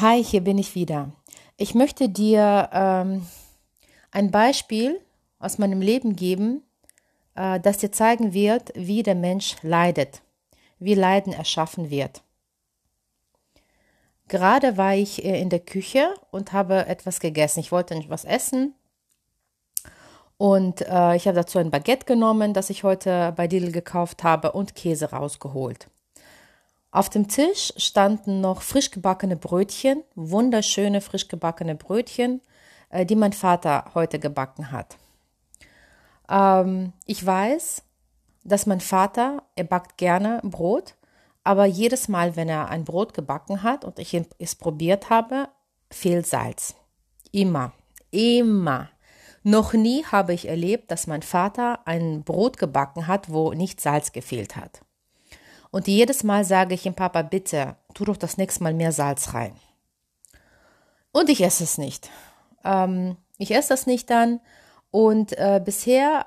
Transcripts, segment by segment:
Hi, hier bin ich wieder. Ich möchte dir ähm, ein Beispiel aus meinem Leben geben, äh, das dir zeigen wird, wie der Mensch leidet, wie Leiden erschaffen wird. Gerade war ich äh, in der Küche und habe etwas gegessen. Ich wollte etwas essen und äh, ich habe dazu ein Baguette genommen, das ich heute bei Lidl gekauft habe und Käse rausgeholt. Auf dem Tisch standen noch frisch gebackene Brötchen, wunderschöne frisch gebackene Brötchen, äh, die mein Vater heute gebacken hat. Ähm, ich weiß, dass mein Vater, er backt gerne Brot, aber jedes Mal, wenn er ein Brot gebacken hat und ich es probiert habe, fehlt Salz. Immer, immer. Noch nie habe ich erlebt, dass mein Vater ein Brot gebacken hat, wo nicht Salz gefehlt hat. Und jedes Mal sage ich ihm, Papa, bitte, tu doch das nächste Mal mehr Salz rein. Und ich esse es nicht. Ähm, ich esse das nicht dann. Und äh, bisher,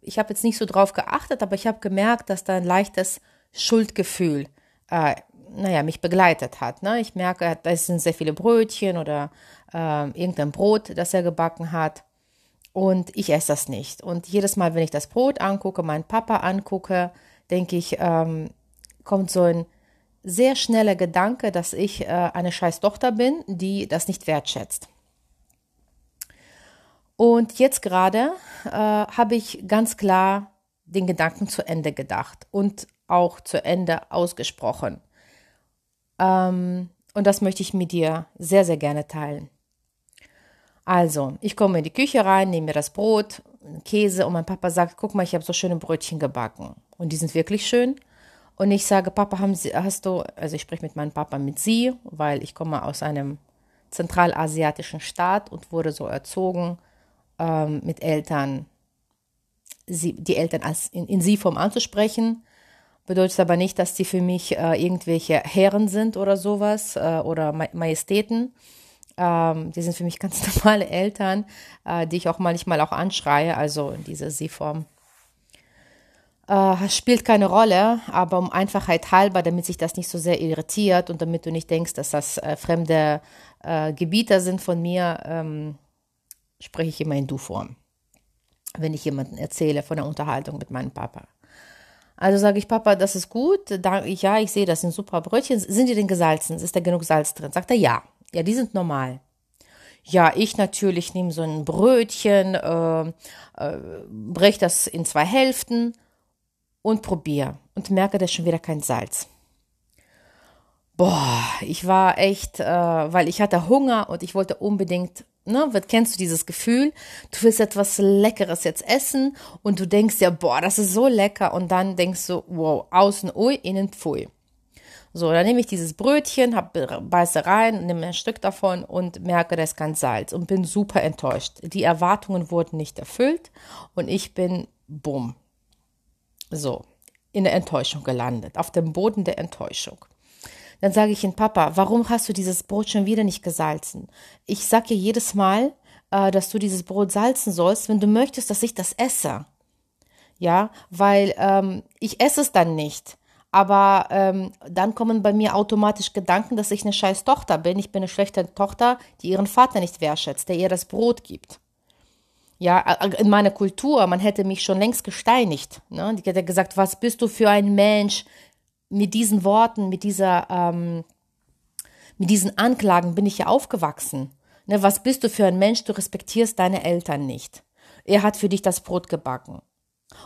ich habe jetzt nicht so drauf geachtet, aber ich habe gemerkt, dass da ein leichtes Schuldgefühl, äh, naja, mich begleitet hat. Ne? Ich merke, da sind sehr viele Brötchen oder äh, irgendein Brot, das er gebacken hat. Und ich esse das nicht. Und jedes Mal, wenn ich das Brot angucke, meinen Papa angucke, denke ich, ähm, kommt so ein sehr schneller Gedanke, dass ich äh, eine scheiß Tochter bin, die das nicht wertschätzt. Und jetzt gerade äh, habe ich ganz klar den Gedanken zu Ende gedacht und auch zu Ende ausgesprochen. Ähm, und das möchte ich mit dir sehr, sehr gerne teilen. Also, ich komme in die Küche rein, nehme mir das Brot, Käse und mein Papa sagt, guck mal, ich habe so schöne Brötchen gebacken. Und die sind wirklich schön. Und ich sage, Papa, haben Sie, hast du, also ich spreche mit meinem Papa mit Sie, weil ich komme aus einem zentralasiatischen Staat und wurde so erzogen ähm, mit Eltern, sie, die Eltern als in, in Sie-Form anzusprechen. Bedeutet aber nicht, dass die für mich äh, irgendwelche Herren sind oder sowas äh, oder Majestäten. Ähm, die sind für mich ganz normale Eltern, äh, die ich auch manchmal auch anschreie, also diese Sie-Form äh, spielt keine Rolle, aber um Einfachheit halber, damit sich das nicht so sehr irritiert und damit du nicht denkst, dass das äh, fremde äh, Gebieter sind von mir, ähm, spreche ich immer in Du-Form, wenn ich jemanden erzähle von der Unterhaltung mit meinem Papa. Also sage ich, Papa, das ist gut. Da, ja, ich sehe, das sind super Brötchen. Sind die denn gesalzen? Ist da genug Salz drin? Sagt er, ja. Ja, die sind normal. Ja, ich natürlich nehme so ein Brötchen, äh, äh, breche das in zwei Hälften und probiere und merke, da ist schon wieder kein Salz. Boah, ich war echt, äh, weil ich hatte Hunger und ich wollte unbedingt, ne, kennst du dieses Gefühl? Du willst etwas Leckeres jetzt essen und du denkst ja, boah, das ist so lecker und dann denkst du, wow, außen ui, innen pfui. So, dann nehme ich dieses Brötchen, hab, beiße rein, nehme ein Stück davon und merke, da ist kein Salz und bin super enttäuscht. Die Erwartungen wurden nicht erfüllt und ich bin, bumm, so, in der Enttäuschung gelandet, auf dem Boden der Enttäuschung. Dann sage ich ihm, Papa, warum hast du dieses Brot schon wieder nicht gesalzen? Ich sage dir jedes Mal, äh, dass du dieses Brot salzen sollst, wenn du möchtest, dass ich das esse. Ja, weil ähm, ich esse es dann nicht. Aber ähm, dann kommen bei mir automatisch Gedanken, dass ich eine scheiß Tochter bin. Ich bin eine schlechte Tochter, die ihren Vater nicht wertschätzt, der ihr das Brot gibt. Ja, in meiner Kultur, man hätte mich schon längst gesteinigt. Ne? Die hätte gesagt, was bist du für ein Mensch? Mit diesen Worten, mit dieser, ähm, mit diesen Anklagen bin ich ja aufgewachsen. Ne? Was bist du für ein Mensch? Du respektierst deine Eltern nicht. Er hat für dich das Brot gebacken.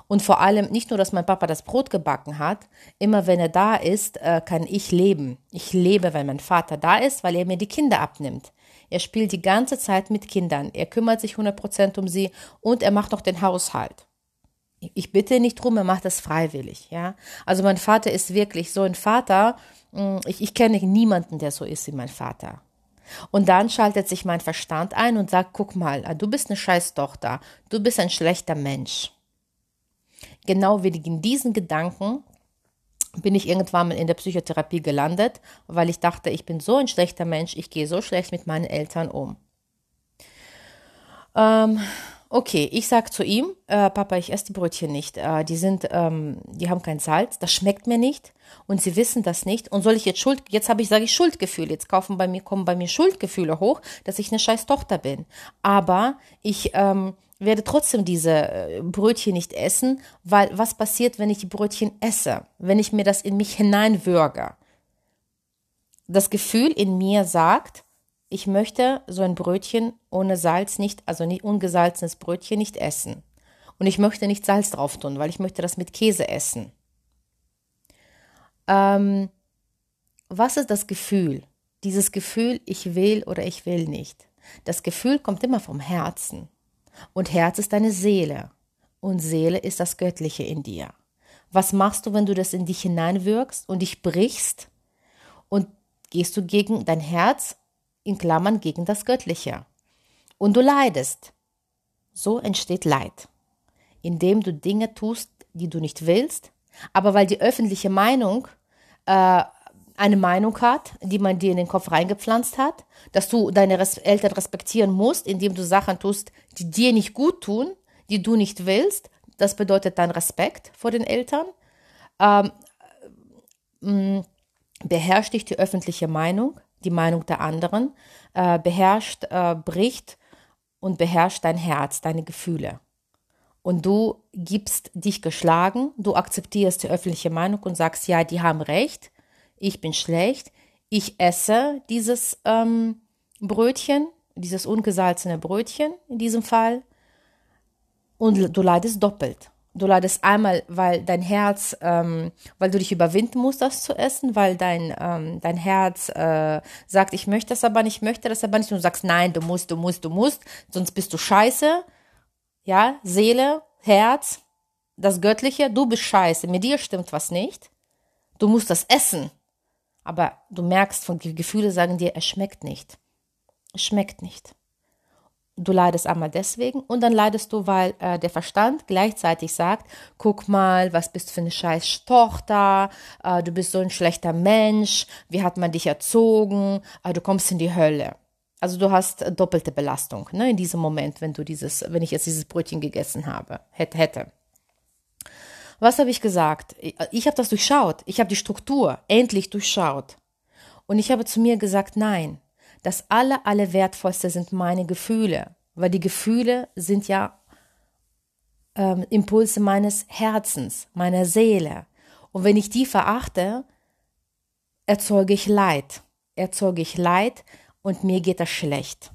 Und vor allem nicht nur, dass mein Papa das Brot gebacken hat, immer wenn er da ist, äh, kann ich leben. Ich lebe, wenn mein Vater da ist, weil er mir die Kinder abnimmt. Er spielt die ganze Zeit mit Kindern. Er kümmert sich 100% um sie und er macht auch den Haushalt. Ich bitte nicht drum, er macht das freiwillig, ja. Also mein Vater ist wirklich so ein Vater. Mm, ich, ich kenne niemanden, der so ist wie mein Vater. Und dann schaltet sich mein Verstand ein und sagt, guck mal, du bist eine scheiß Tochter, du bist ein schlechter Mensch. Genau wegen diesen Gedanken bin ich irgendwann mal in der Psychotherapie gelandet, weil ich dachte, ich bin so ein schlechter Mensch, ich gehe so schlecht mit meinen Eltern um. Ähm, okay, ich sag zu ihm, äh, Papa, ich esse die Brötchen nicht. Äh, die sind, ähm, die haben kein Salz, das schmeckt mir nicht und sie wissen das nicht. Und soll ich jetzt Schuld, jetzt habe ich, sage ich Schuldgefühle, jetzt kaufen bei mir, kommen bei mir Schuldgefühle hoch, dass ich eine scheiß Tochter bin. Aber ich ähm, werde trotzdem diese äh, Brötchen nicht essen, weil was passiert, wenn ich die Brötchen esse? Wenn ich mir das in mich hineinwürge? Das Gefühl in mir sagt, ich möchte so ein Brötchen ohne Salz nicht, also nicht ungesalzenes Brötchen nicht essen. Und ich möchte nicht Salz drauf tun, weil ich möchte das mit Käse essen. Ähm, was ist das Gefühl? Dieses Gefühl, ich will oder ich will nicht. Das Gefühl kommt immer vom Herzen. Und Herz ist deine Seele. Und Seele ist das Göttliche in dir. Was machst du, wenn du das in dich hineinwirkst und dich brichst? Und gehst du gegen dein Herz in Klammern gegen das Göttliche. Und du leidest. So entsteht Leid, indem du Dinge tust, die du nicht willst, aber weil die öffentliche Meinung äh, eine Meinung hat, die man dir in den Kopf reingepflanzt hat, dass du deine Res Eltern respektieren musst, indem du Sachen tust, die dir nicht gut tun, die du nicht willst. Das bedeutet dein Respekt vor den Eltern. Ähm, mm, beherrscht dich die öffentliche Meinung, die Meinung der anderen, äh, beherrscht, äh, bricht und beherrscht dein Herz, deine Gefühle. Und du gibst dich geschlagen, du akzeptierst die öffentliche Meinung und sagst, ja, die haben recht, ich bin schlecht, ich esse dieses ähm, Brötchen, dieses ungesalzene Brötchen in diesem Fall, und du leidest doppelt. Du leidest einmal, weil dein Herz, ähm, weil du dich überwinden musst, das zu essen, weil dein, ähm, dein Herz äh, sagt, ich möchte das aber nicht, ich möchte das aber nicht. Und du sagst, nein, du musst, du musst, du musst, sonst bist du scheiße. Ja, Seele, Herz, das Göttliche, du bist scheiße, mit dir stimmt was nicht. Du musst das essen. Aber du merkst, von Gefühle sagen dir, es schmeckt nicht. Es schmeckt nicht du leidest einmal deswegen und dann leidest du, weil äh, der Verstand gleichzeitig sagt, guck mal, was bist du für eine scheiß Tochter, äh, du bist so ein schlechter Mensch, wie hat man dich erzogen, äh, du kommst in die Hölle. Also du hast doppelte Belastung ne, in diesem Moment, wenn du dieses, wenn ich jetzt dieses Brötchen gegessen habe, hätte. Was habe ich gesagt? Ich, ich habe das durchschaut. Ich habe die Struktur endlich durchschaut. Und ich habe zu mir gesagt, nein, das aller, aller wertvollste sind meine Gefühle, weil die Gefühle sind ja ähm, Impulse meines Herzens, meiner Seele. Und wenn ich die verachte, erzeuge ich Leid, erzeuge ich Leid und mir geht das schlecht.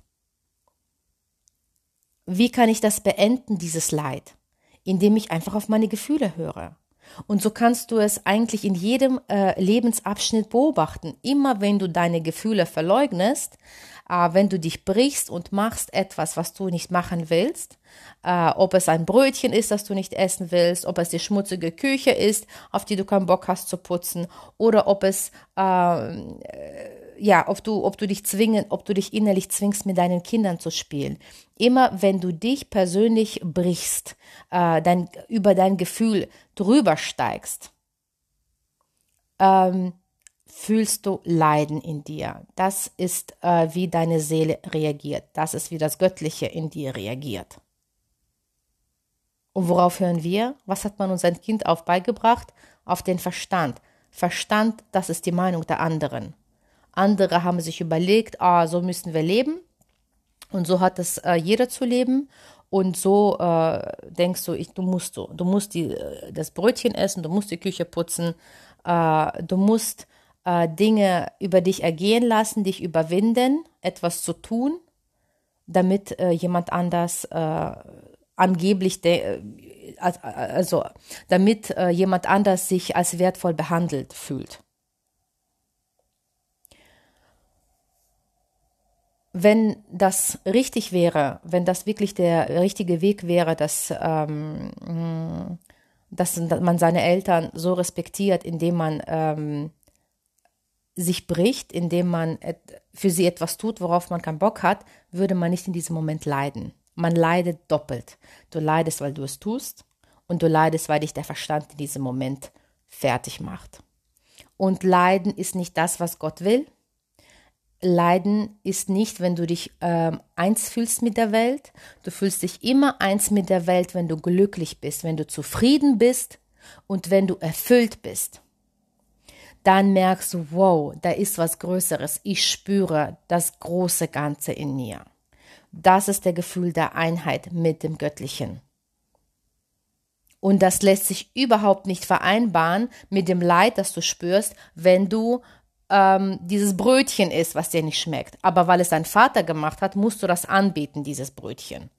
Wie kann ich das beenden, dieses Leid? Indem ich einfach auf meine Gefühle höre. Und so kannst du es eigentlich in jedem äh, Lebensabschnitt beobachten. Immer wenn du deine Gefühle verleugnest, äh, wenn du dich brichst und machst etwas, was du nicht machen willst, äh, ob es ein Brötchen ist, das du nicht essen willst, ob es die schmutzige Küche ist, auf die du keinen Bock hast zu putzen, oder ob es ähm, äh, ja, ob du, ob du dich zwingen, ob du dich innerlich zwingst, mit deinen Kindern zu spielen. Immer wenn du dich persönlich brichst, äh, dein, über dein Gefühl drüber steigst, ähm, fühlst du Leiden in dir. Das ist, äh, wie deine Seele reagiert. Das ist, wie das Göttliche in dir reagiert. Und worauf hören wir? Was hat man uns ein Kind auf beigebracht? Auf den Verstand. Verstand, das ist die Meinung der anderen. Andere haben sich überlegt, ah, so müssen wir leben. Und so hat es äh, jeder zu leben. Und so äh, denkst du, ich, du musst so, du musst die, äh, das Brötchen essen, du musst die Küche putzen, äh, du musst äh, Dinge über dich ergehen lassen, dich überwinden, etwas zu tun, damit äh, jemand anders angeblich, also damit jemand anders sich als wertvoll behandelt fühlt. Wenn das richtig wäre, wenn das wirklich der richtige Weg wäre, dass, ähm, dass man seine Eltern so respektiert, indem man ähm, sich bricht, indem man für sie etwas tut, worauf man keinen Bock hat, würde man nicht in diesem Moment leiden. Man leidet doppelt. Du leidest, weil du es tust und du leidest, weil dich der Verstand in diesem Moment fertig macht. Und Leiden ist nicht das, was Gott will. Leiden ist nicht, wenn du dich ähm, eins fühlst mit der Welt. Du fühlst dich immer eins mit der Welt, wenn du glücklich bist, wenn du zufrieden bist und wenn du erfüllt bist. Dann merkst du, wow, da ist was Größeres. Ich spüre das große Ganze in mir. Das ist der Gefühl der Einheit mit dem Göttlichen. Und das lässt sich überhaupt nicht vereinbaren mit dem Leid, das du spürst, wenn du ähm, dieses Brötchen isst, was dir nicht schmeckt. Aber weil es dein Vater gemacht hat, musst du das anbieten, dieses Brötchen.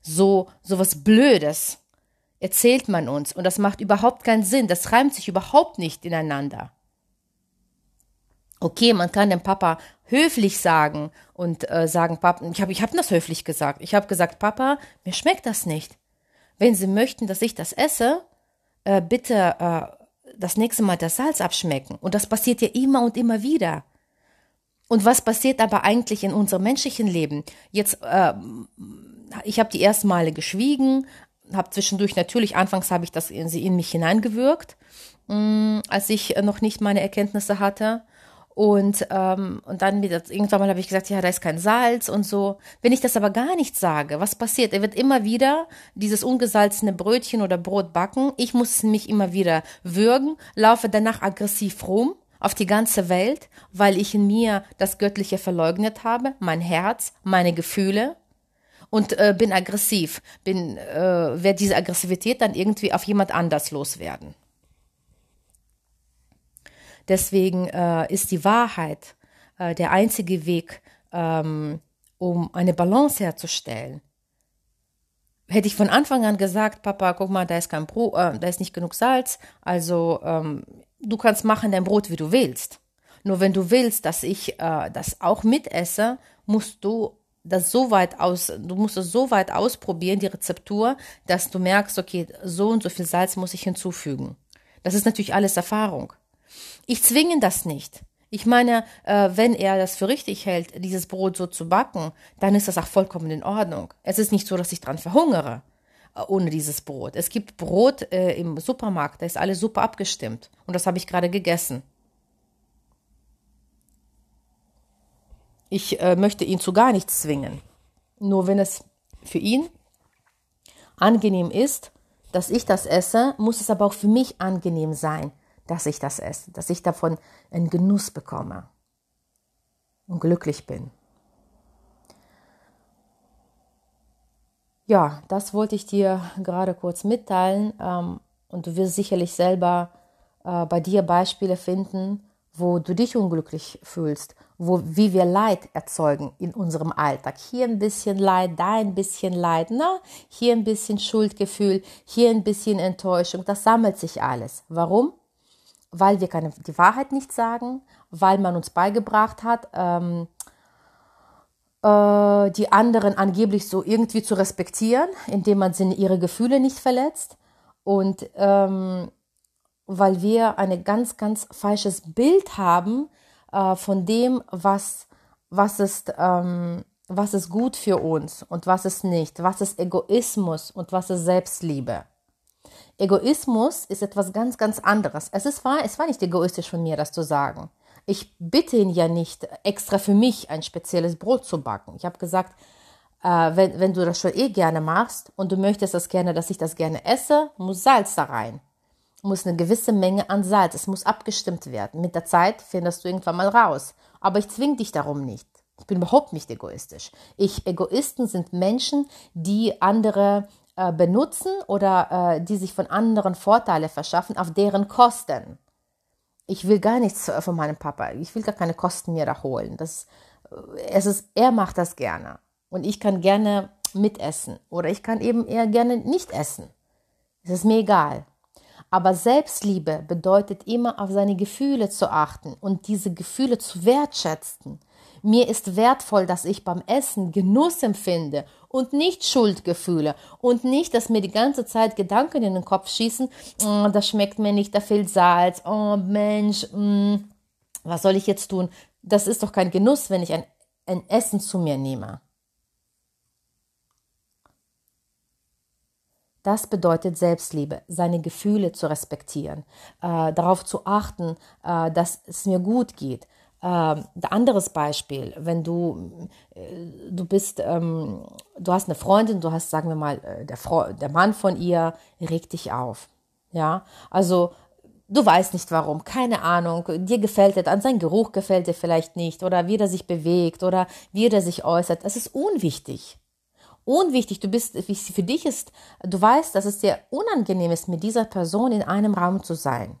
So, so was Blödes erzählt man uns und das macht überhaupt keinen Sinn. Das reimt sich überhaupt nicht ineinander. Okay, man kann dem Papa höflich sagen und äh, sagen, Papa, ich habe ich hab das höflich gesagt. Ich habe gesagt, Papa, mir schmeckt das nicht. Wenn Sie möchten, dass ich das esse, äh, bitte äh, das nächste Mal das Salz abschmecken. Und das passiert ja immer und immer wieder. Und was passiert aber eigentlich in unserem menschlichen Leben? Jetzt, äh, ich habe die ersten Male geschwiegen, habe zwischendurch natürlich, anfangs habe ich das in, in mich hineingewirkt, mh, mm, als ich noch nicht meine Erkenntnisse hatte. Und, ähm, und dann irgendwann mal habe ich gesagt, ja, da ist kein Salz und so. Wenn ich das aber gar nicht sage, was passiert? Er wird immer wieder dieses ungesalzene Brötchen oder Brot backen. Ich muss mich immer wieder würgen, laufe danach aggressiv rum auf die ganze Welt, weil ich in mir das Göttliche verleugnet habe, mein Herz, meine Gefühle und äh, bin aggressiv, bin, äh, werde diese Aggressivität dann irgendwie auf jemand anders loswerden. Deswegen äh, ist die Wahrheit äh, der einzige Weg, ähm, um eine Balance herzustellen. Hätte ich von Anfang an gesagt, Papa, guck mal, da ist kein Brot, äh, da ist nicht genug Salz, also ähm, du kannst machen dein Brot, wie du willst. Nur wenn du willst, dass ich äh, das auch mitesse, musst du das so weit aus, du musst es so weit ausprobieren, die Rezeptur, dass du merkst, okay, so und so viel Salz muss ich hinzufügen. Das ist natürlich alles Erfahrung. Ich zwinge das nicht. Ich meine, äh, wenn er das für richtig hält, dieses Brot so zu backen, dann ist das auch vollkommen in Ordnung. Es ist nicht so, dass ich dran verhungere äh, ohne dieses Brot. Es gibt Brot äh, im Supermarkt, da ist alles super abgestimmt. Und das habe ich gerade gegessen. Ich äh, möchte ihn zu gar nichts zwingen. Nur wenn es für ihn angenehm ist, dass ich das esse, muss es aber auch für mich angenehm sein dass ich das esse, dass ich davon einen Genuss bekomme und glücklich bin. Ja, das wollte ich dir gerade kurz mitteilen ähm, und du wirst sicherlich selber äh, bei dir Beispiele finden, wo du dich unglücklich fühlst, wo wie wir Leid erzeugen in unserem Alltag. Hier ein bisschen Leid, da ein bisschen Leid, na, hier ein bisschen Schuldgefühl, hier ein bisschen Enttäuschung. Das sammelt sich alles. Warum? Weil wir keine, die Wahrheit nicht sagen, weil man uns beigebracht hat, ähm, äh, die anderen angeblich so irgendwie zu respektieren, indem man sie, ihre Gefühle nicht verletzt und ähm, weil wir ein ganz, ganz falsches Bild haben äh, von dem, was, was, ist, ähm, was ist gut für uns und was ist nicht, was ist Egoismus und was ist Selbstliebe. Egoismus ist etwas ganz, ganz anderes. Es, ist, es war nicht egoistisch von mir, das zu sagen. Ich bitte ihn ja nicht, extra für mich ein spezielles Brot zu backen. Ich habe gesagt, äh, wenn, wenn du das schon eh gerne machst und du möchtest das gerne, dass ich das gerne esse, muss Salz da rein. Muss eine gewisse Menge an Salz. Es muss abgestimmt werden. Mit der Zeit findest du irgendwann mal raus. Aber ich zwinge dich darum nicht. Ich bin überhaupt nicht egoistisch. Ich, Egoisten sind Menschen, die andere äh, benutzen oder äh, die sich von anderen Vorteile verschaffen auf deren Kosten. Ich will gar nichts von meinem Papa. Ich will gar keine Kosten mir da holen. Das, äh, es ist, er macht das gerne. Und ich kann gerne mitessen. Oder ich kann eben eher gerne nicht essen. Es ist mir egal. Aber Selbstliebe bedeutet immer auf seine Gefühle zu achten und diese Gefühle zu wertschätzen. Mir ist wertvoll, dass ich beim Essen Genuss empfinde und nicht Schuldgefühle und nicht, dass mir die ganze Zeit Gedanken in den Kopf schießen, oh, das schmeckt mir nicht, da fehlt Salz, oh Mensch, mm, was soll ich jetzt tun? Das ist doch kein Genuss, wenn ich ein, ein Essen zu mir nehme. Das bedeutet Selbstliebe, seine Gefühle zu respektieren, äh, darauf zu achten, äh, dass es mir gut geht, Ähm, anderes Beispiel, wenn du, äh, du bist, ähm, du hast eine Freundin, du hast, sagen wir mal, äh, der, der Mann von ihr regt dich auf. Ja, also du weißt nicht warum, keine Ahnung, dir gefällt er, an sein Geruch gefällt dir vielleicht nicht oder wie er sich bewegt oder wie er sich äußert. Es ist unwichtig. Unwichtig, du bist, für dich ist, du weißt, dass es dir unangenehm ist, mit dieser Person in einem Raum zu sein.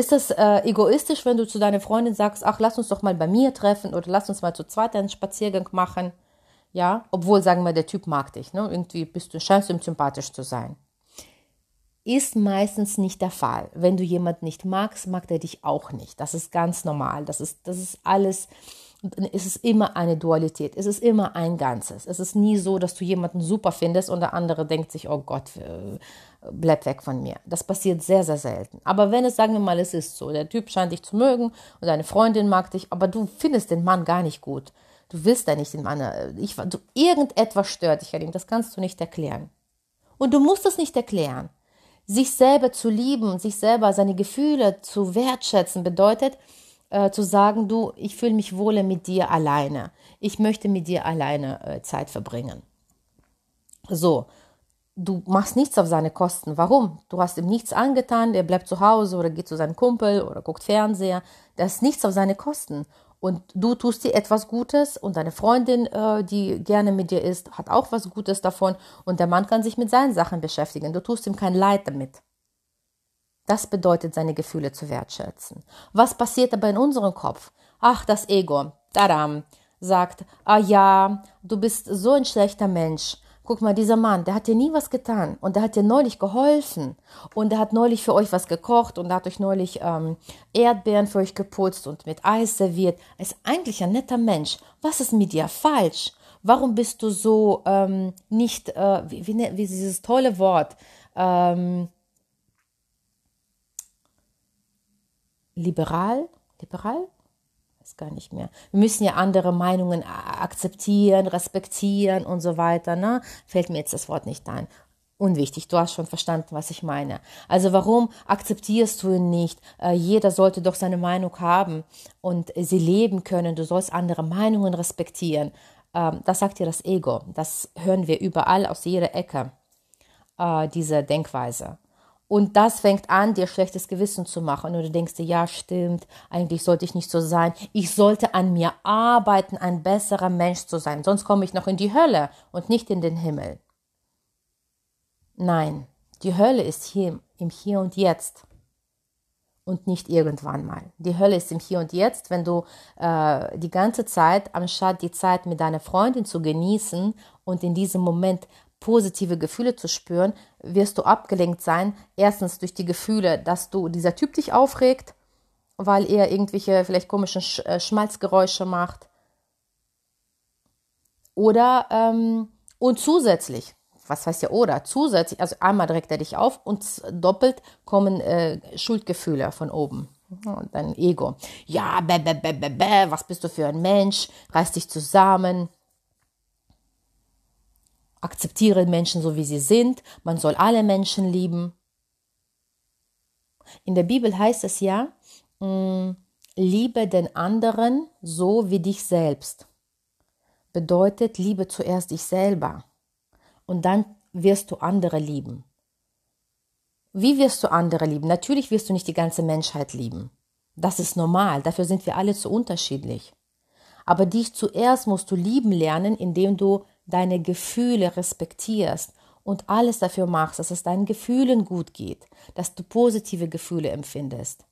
Ist das äh, egoistisch, wenn du zu deiner Freundin sagst, ach, lass uns doch mal bei mir treffen oder lass uns mal zu zweit einen Spaziergang machen? Ja, obwohl, sagen wir, der Typ mag dich, ne? Irgendwie bist du, scheinst du ihm sympathisch zu sein. Ist meistens nicht der Fall. Wenn du jemanden nicht magst, mag er dich auch nicht. Das ist ganz normal. Das ist, das ist alles, es ist immer eine Dualität. Es ist immer ein Ganzes. Es ist nie so, dass du jemanden super findest und der andere denkt sich, oh Gott, äh, bleib weg von mir. Das passiert sehr, sehr selten. Aber wenn es, sagen wir mal, es ist so, der Typ scheint dich zu mögen und deine Freundin mag dich, aber du findest den Mann gar nicht gut. Du willst da nicht den Mann, äh, ich, du, irgendetwas stört dich an ihm, das kannst du nicht erklären. Und du musst es nicht erklären. Sich selber zu lieben, sich selber seine Gefühle zu wertschätzen, bedeutet, äh, zu sagen, du, ich fühle mich wohle mit dir alleine. Ich möchte mit dir alleine äh, Zeit verbringen. So, du machst nichts auf seine Kosten. Warum? Du hast ihm nichts angetan, der bleibt zu Hause oder geht zu seinem Kumpel oder guckt Fernseher. Das ist nichts auf seine Kosten. Und du tust dir etwas Gutes und deine Freundin, äh, die gerne mit dir ist, hat auch was Gutes davon und der Mann kann sich mit seinen Sachen beschäftigen. Du tust ihm kein Leid damit. Das bedeutet, seine Gefühle zu wertschätzen. Was passiert aber in unserem Kopf? Ach, das Ego, tadam, sagt, ah ja, du bist so ein schlechter Mensch guck mal, dieser Mann, der hat dir nie was getan und der hat dir neulich geholfen und der hat neulich für euch was gekocht und der hat euch neulich ähm, Erdbeeren für euch geputzt und mit Eis serviert. Er ist eigentlich ein netter Mensch. Was ist mit dir falsch? Warum bist du so ähm, nicht, äh, wie, wie, wie dieses tolle Wort, ähm, liberal? Liberal? Gar nicht mehr. Wir müssen ja andere Meinungen akzeptieren, respektieren und so weiter. Ne? Fällt mir jetzt das Wort nicht ein. Unwichtig, du hast schon verstanden, was ich meine. Also warum akzeptierst du ihn nicht? Äh, jeder sollte doch seine Meinung haben und sie leben können. Du sollst andere Meinungen respektieren. Ähm, das sagt dir das Ego. Das hören wir überall aus jeder Ecke, äh, diese Denkweise. Und das fängt an, dir schlechtes Gewissen zu machen. Und du denkst dir, ja, stimmt, eigentlich sollte ich nicht so sein. Ich sollte an mir arbeiten, ein besserer Mensch zu sein. Sonst komme ich noch in die Hölle und nicht in den Himmel. Nein, die Hölle ist hier im Hier und Jetzt und nicht irgendwann mal. Die Hölle ist im Hier und Jetzt, wenn du äh, die ganze Zeit, anstatt die Zeit mit deiner Freundin zu genießen und in diesem Moment positive Gefühle zu spüren, wirst du abgelenkt sein. Erstens durch die Gefühle, dass du dieser Typ dich aufregt, weil er irgendwelche vielleicht komischen Sch äh, Schmalzgeräusche macht. Oder und ähm, zusätzlich, was heißt ja oder, zusätzlich, also einmal regt er dich auf und doppelt kommen äh, Schuldgefühle von oben. Und dein Ego. Ja, bäh, bäh, bäh, bäh, bäh, was bist du für ein Mensch? Reiß dich zusammen akzeptiere Menschen so, wie sie sind, man soll alle Menschen lieben. In der Bibel heißt es ja, mm, liebe den anderen so wie dich selbst. Bedeutet, liebe zuerst dich selber und dann wirst du andere lieben. Wie wirst du andere lieben? Natürlich wirst du nicht die ganze Menschheit lieben. Das ist normal, dafür sind wir alle zu unterschiedlich. Aber dich zuerst musst du lieben lernen, indem du deine Gefühle respektierst und alles dafür machst, dass es deinen Gefühlen gut geht, dass du positive Gefühle empfindest.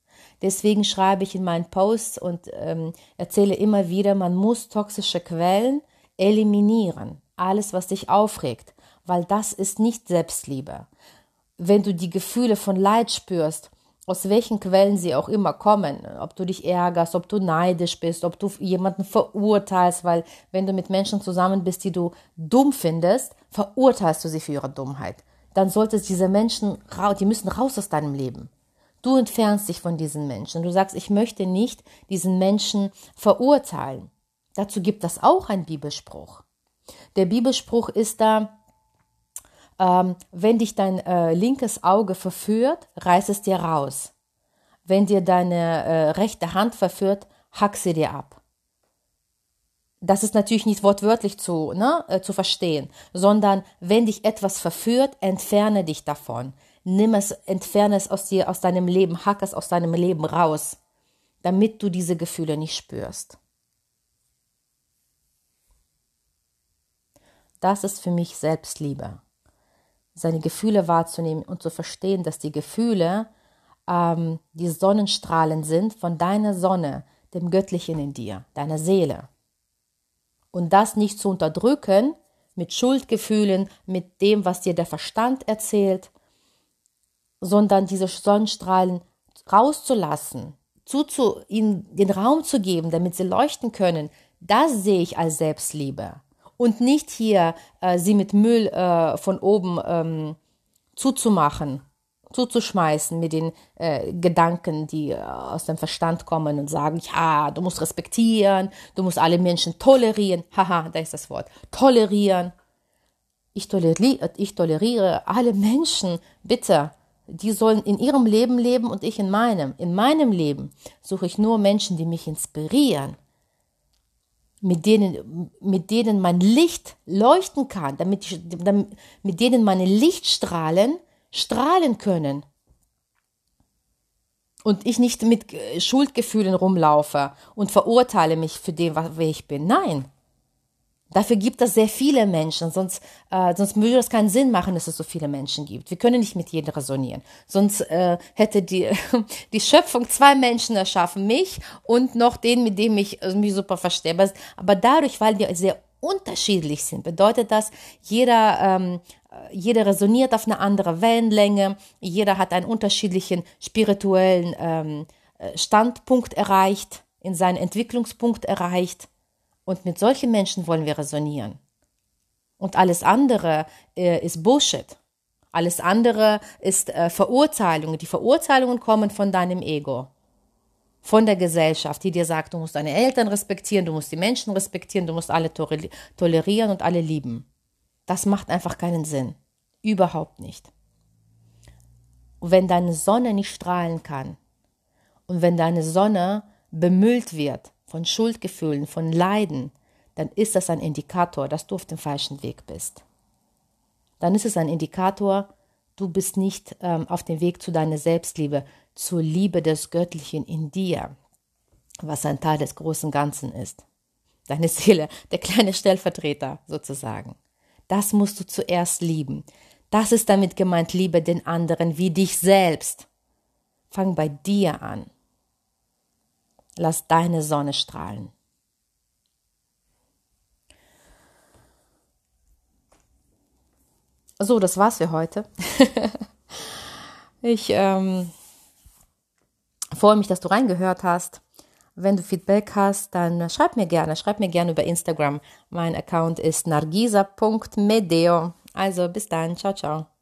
Deswegen schreibe ich in meinen Posts und ähm, erzähle immer wieder, man muss toxische Quellen eliminieren. Alles, was dich aufregt, weil das ist nicht Selbstliebe. Wenn du die Gefühle von Leid spürst, aus welchen Quellen sie auch immer kommen, ob du dich ärgerst, ob du neidisch bist, ob du jemanden verurteilst, weil wenn du mit Menschen zusammen bist, die du dumm findest, verurteilst du sie für ihre Dummheit. Dann solltest diese Menschen, die müssen raus aus deinem Leben. Du entfernst dich von diesen Menschen. Du sagst, ich möchte nicht diesen Menschen verurteilen. Dazu gibt es auch einen Bibelspruch. Der Bibelspruch ist da, ähm, wenn dich dein äh, linkes Auge verführt, reiß es dir raus. Wenn dir deine äh, rechte Hand verführt, hack sie dir ab. Das ist natürlich nicht wortwörtlich zu, ne, äh, zu verstehen, sondern wenn dich etwas verführt, entferne dich davon. Nimm es, entferne es aus dir, aus deinem Leben, hack es aus deinem Leben raus, damit du diese Gefühle nicht spürst. Das ist für mich Selbstliebe. Seine Gefühle wahrzunehmen und zu verstehen, dass die Gefühle ähm, die Sonnenstrahlen sind von deiner Sonne, dem Göttlichen in dir, deiner Seele. Und das nicht zu unterdrücken mit Schuldgefühlen, mit dem, was dir der Verstand erzählt, sondern diese Sonnenstrahlen rauszulassen, zuzu, ihnen den Raum zu geben, damit sie leuchten können, das sehe ich als Selbstliebe. Und nicht hier äh, sie mit Müll äh, von oben ähm, zuzumachen zuzuschmeißen mit den äh, Gedanken, die äh, aus dem Verstand kommen und sagen, ja, du musst respektieren, du musst alle Menschen tolerieren. Haha, da ist das Wort. Tolerieren. Ich toleriere, ich toleriere alle Menschen, bitte. Die sollen in ihrem Leben leben und ich in meinem. In meinem Leben suche ich nur Menschen, die mich inspirieren, mit denen, mit denen mein Licht leuchten kann, damit, ich, damit mit denen meine Lichtstrahlen strahlen können. Und ich nicht mit äh, Schuldgefühlen rumlaufe und verurteile mich für den, wer ich bin. Nein. Dafür gibt es sehr viele Menschen, sonst, äh, sonst würde es keinen Sinn machen, dass es so viele Menschen gibt. Wir können nicht mit jedem resonieren. Sonst äh, hätte die, die Schöpfung zwei Menschen erschaffen, mich und noch den, mit dem ich äh, mich super verstehe. Aber, aber dadurch, weil wir sehr unterschiedlich sind, bedeutet das, jeder, ähm, jeder resoniert auf eine andere Wellenlänge, jeder hat einen unterschiedlichen spirituellen ähm, äh, Standpunkt erreicht, in seinen Entwicklungspunkt erreicht. Und mit solchen Menschen wollen wir resonieren. Und alles andere äh, ist Bullshit. Alles andere ist äh, Verurteilung. Die Verurteilungen kommen von deinem Ego von der Gesellschaft, die dir sagt, du musst deine Eltern respektieren, du musst die Menschen respektieren, du musst alle tolerieren und alle lieben. Das macht einfach keinen Sinn. Überhaupt nicht. Und wenn deine Sonne nicht strahlen kann und wenn deine Sonne bemüllt wird von Schuldgefühlen, von Leiden, dann ist das ein Indikator, dass du auf dem falschen Weg bist. Dann ist es ein Indikator, du bist nicht ähm, auf dem Weg zu deiner Selbstliebe, zur Liebe des Göttlichen in dir, was ein Teil des großen Ganzen ist. Deine Seele, der kleine Stellvertreter sozusagen. Das musst du zuerst lieben. Das ist damit gemeint, liebe den anderen wie dich selbst. Fang bei dir an. Lass deine Sonne strahlen. So, das war's für heute. ich ähm, freue mich, dass du reingehört hast. Wenn du Feedback hast, dann schreib mir gerne. Schreib mir gerne über Instagram. Mein Account ist nargisa.medeo. Also bis dann. Ciao, ciao.